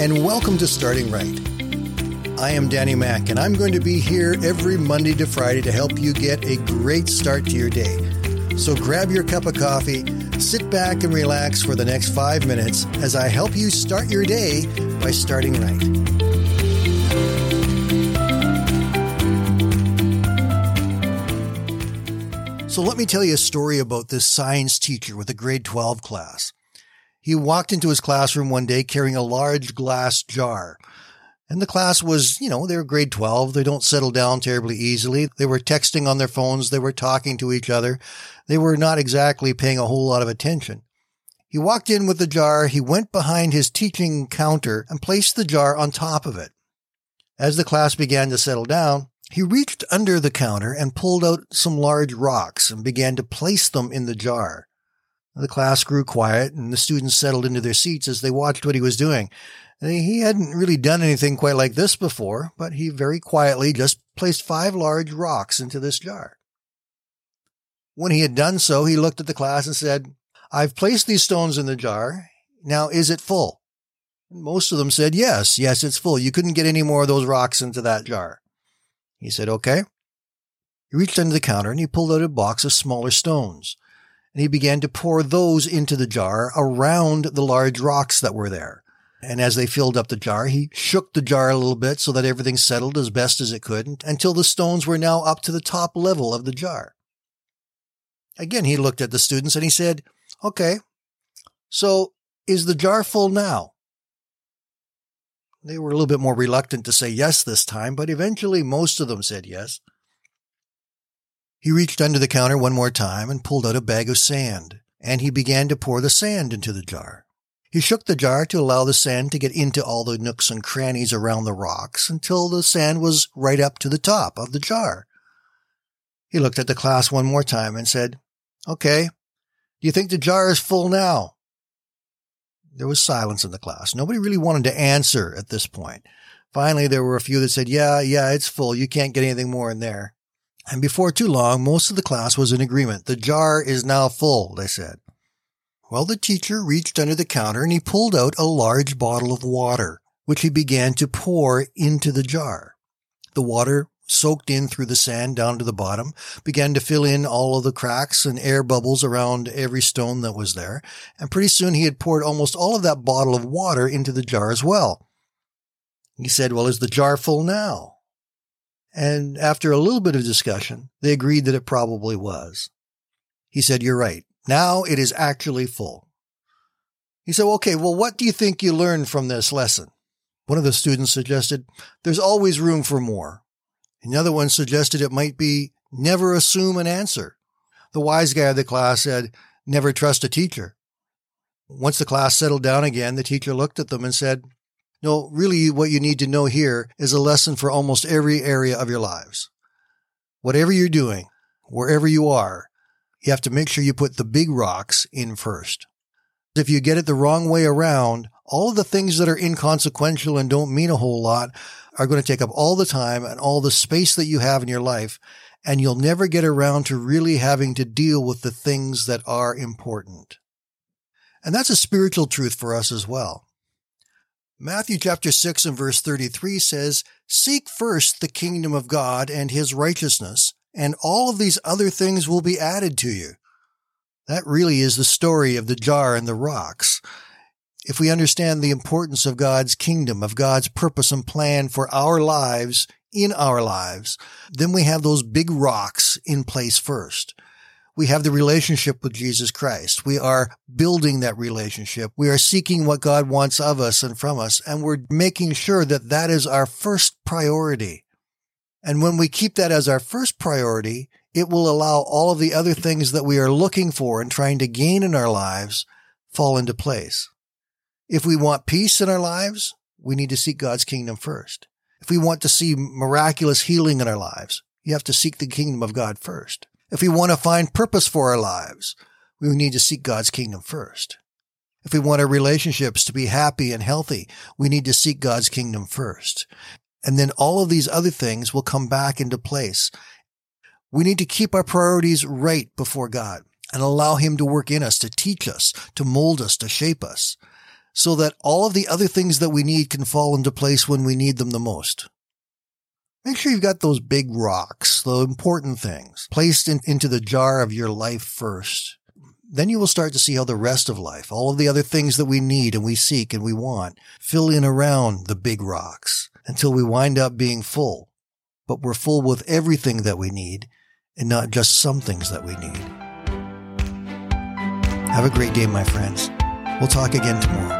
and welcome to Starting Right. I am Danny Mack, and I'm going to be here every Monday to Friday to help you get a great start to your day. So grab your cup of coffee, sit back, and relax for the next five minutes as I help you start your day by starting right. So let me tell you a story about this science teacher with a grade 12 class. He walked into his classroom one day carrying a large glass jar. And the class was, you know, they were grade 12. They don't settle down terribly easily. They were texting on their phones. They were talking to each other. They were not exactly paying a whole lot of attention. He walked in with the jar. He went behind his teaching counter and placed the jar on top of it. As the class began to settle down, he reached under the counter and pulled out some large rocks and began to place them in the jar. The class grew quiet and the students settled into their seats as they watched what he was doing. He hadn't really done anything quite like this before, but he very quietly just placed five large rocks into this jar. When he had done so, he looked at the class and said, I've placed these stones in the jar. Now, is it full? Most of them said, yes, yes, it's full. You couldn't get any more of those rocks into that jar. He said, okay. He reached under the counter and he pulled out a box of smaller stones and he began to pour those into the jar around the large rocks that were there. And as they filled up the jar, he shook the jar a little bit so that everything settled as best as it could until the stones were now up to the top level of the jar. Again, he looked at the students and he said, Okay, so is the jar full now? They were a little bit more reluctant to say yes this time, but eventually most of them said yes. He reached under the counter one more time and pulled out a bag of sand, and he began to pour the sand into the jar. He shook the jar to allow the sand to get into all the nooks and crannies around the rocks until the sand was right up to the top of the jar. He looked at the class one more time and said, Okay, do you think the jar is full now? There was silence in the class. Nobody really wanted to answer at this point. Finally, there were a few that said, Yeah, yeah, it's full. You can't get anything more in there. And before too long, most of the class was in agreement. The jar is now full, they said. Well, the teacher reached under the counter and he pulled out a large bottle of water, which he began to pour into the jar. The water soaked in through the sand down to the bottom, began to fill in all of the cracks and air bubbles around every stone that was there. And pretty soon he had poured almost all of that bottle of water into the jar as well. He said, well, is the jar full now? And after a little bit of discussion, they agreed that it probably was. He said, You're right. Now it is actually full. He said, Okay, well, what do you think you learned from this lesson? One of the students suggested, There's always room for more. Another one suggested it might be, Never assume an answer. The wise guy of the class said, Never trust a teacher. Once the class settled down again, the teacher looked at them and said, no, really, what you need to know here is a lesson for almost every area of your lives. Whatever you're doing, wherever you are, you have to make sure you put the big rocks in first. If you get it the wrong way around, all of the things that are inconsequential and don't mean a whole lot are going to take up all the time and all the space that you have in your life. And you'll never get around to really having to deal with the things that are important. And that's a spiritual truth for us as well. Matthew chapter 6 and verse 33 says, Seek first the kingdom of God and his righteousness, and all of these other things will be added to you. That really is the story of the jar and the rocks. If we understand the importance of God's kingdom, of God's purpose and plan for our lives, in our lives, then we have those big rocks in place first we have the relationship with Jesus Christ. We are building that relationship. We are seeking what God wants of us and from us, and we're making sure that that is our first priority. And when we keep that as our first priority, it will allow all of the other things that we are looking for and trying to gain in our lives fall into place. If we want peace in our lives, we need to seek God's kingdom first. If we want to see miraculous healing in our lives, you have to seek the kingdom of God first. If we want to find purpose for our lives, we need to seek God's kingdom first. If we want our relationships to be happy and healthy, we need to seek God's kingdom first. And then all of these other things will come back into place. We need to keep our priorities right before God and allow Him to work in us, to teach us, to mold us, to shape us. so that all of the other things that we need can fall into place when we need them the most. Make sure you've got those big rocks, the important things, placed in, into the jar of your life first. Then you will start to see how the rest of life, all of the other things that we need and we seek and we want, fill in around the big rocks until we wind up being full. But we're full with everything that we need and not just some things that we need. Have a great day, my friends. We'll talk again tomorrow.